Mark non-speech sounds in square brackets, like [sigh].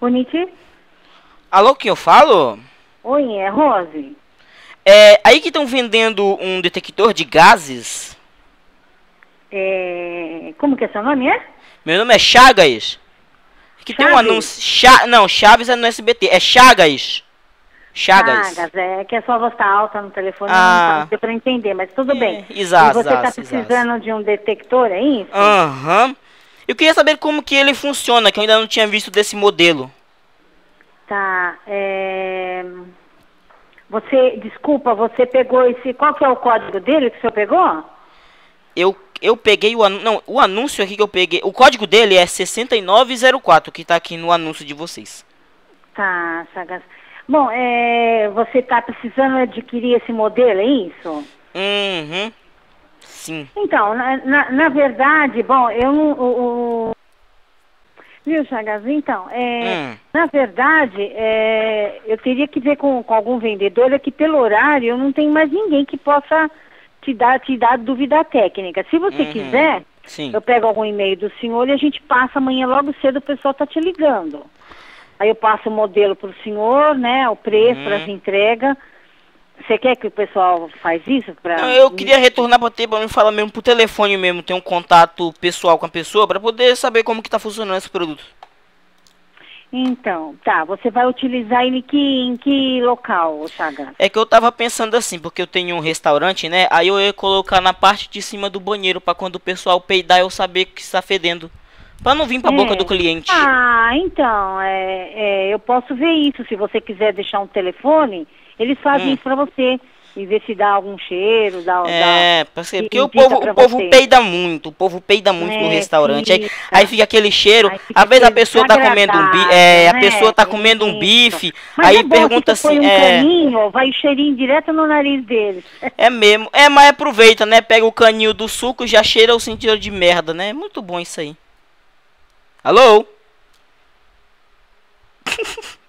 Bonite? Alô, quem eu falo? Oi, é Rose? É, aí que estão vendendo um detector de gases. É... Como que é seu nome, é? Meu nome é Chagas. Que tem um anúncio. Cha... Não, Chaves é no SBT. É Chagas. Chagas. Chagas, é que a sua voz tá alta no telefone, Ah. não deu pra entender, mas tudo É, bem. exato, e você tá exato, precisando de um detector, é isso? Aham. Eu queria saber como que ele funciona, que eu ainda não tinha visto desse modelo. Tá, é... Você, desculpa, você pegou esse... Qual que é o código dele que o senhor pegou? Eu, eu peguei o anúncio. Não, o anúncio aqui que eu peguei. O código dele é 6904, que tá aqui no anúncio de vocês. Tá, Chagas. Bom, é... você tá precisando adquirir esse modelo, é isso? Uhum. Sim. Então, na, na, na verdade, bom, eu não. O, o- Viu, Chagas? Então, é, Hum. na verdade, é, eu teria que ver com, com algum vendedor, é que pelo horário eu não tenho mais ninguém que possa te dar, te dar dúvida técnica. Se você Uhum. quiser, Sim. eu pego algum e-mail do senhor e a gente passa amanhã logo cedo, o pessoal tá te ligando. Aí eu passo o modelo pro senhor, né? O preço Uhum. para as entregas. Você quer que o pessoal faz isso? Pra... Não, eu queria retornar pra ter, pra me falar mesmo por telefone mesmo, ter um contato pessoal com a pessoa, pra poder saber como que tá funcionando esse produto. Então, tá. Você vai utilizar ele que, em que local, Chagas? É que eu tava pensando assim, porque eu tenho um restaurante, né? Aí eu ia colocar na parte de cima do banheiro pra quando o pessoal peidar eu saber que está fedendo. Pra não vir pra É. boca do cliente. Ah, então, é, é, eu posso ver isso. Se você quiser deixar um telefone, eles fazem Hum. isso pra você. E ver se dá algum cheiro, dá... É, que porque o povo, o povo você. peida muito, o povo peida muito no É, restaurante. Aí, fica. aí fica aquele cheiro, às vezes a pessoa tá comendo um bife, é, a pessoa tá né? comendo um bife, Mas aí é pergunta põe assim, um é, caninho, vai o cheirinho direto no nariz deles. é mesmo, é, mas aproveita, né? Pega o caninho do suco, já cheira o sentido de merda, né? Muito bom isso aí. Alô? [laughs]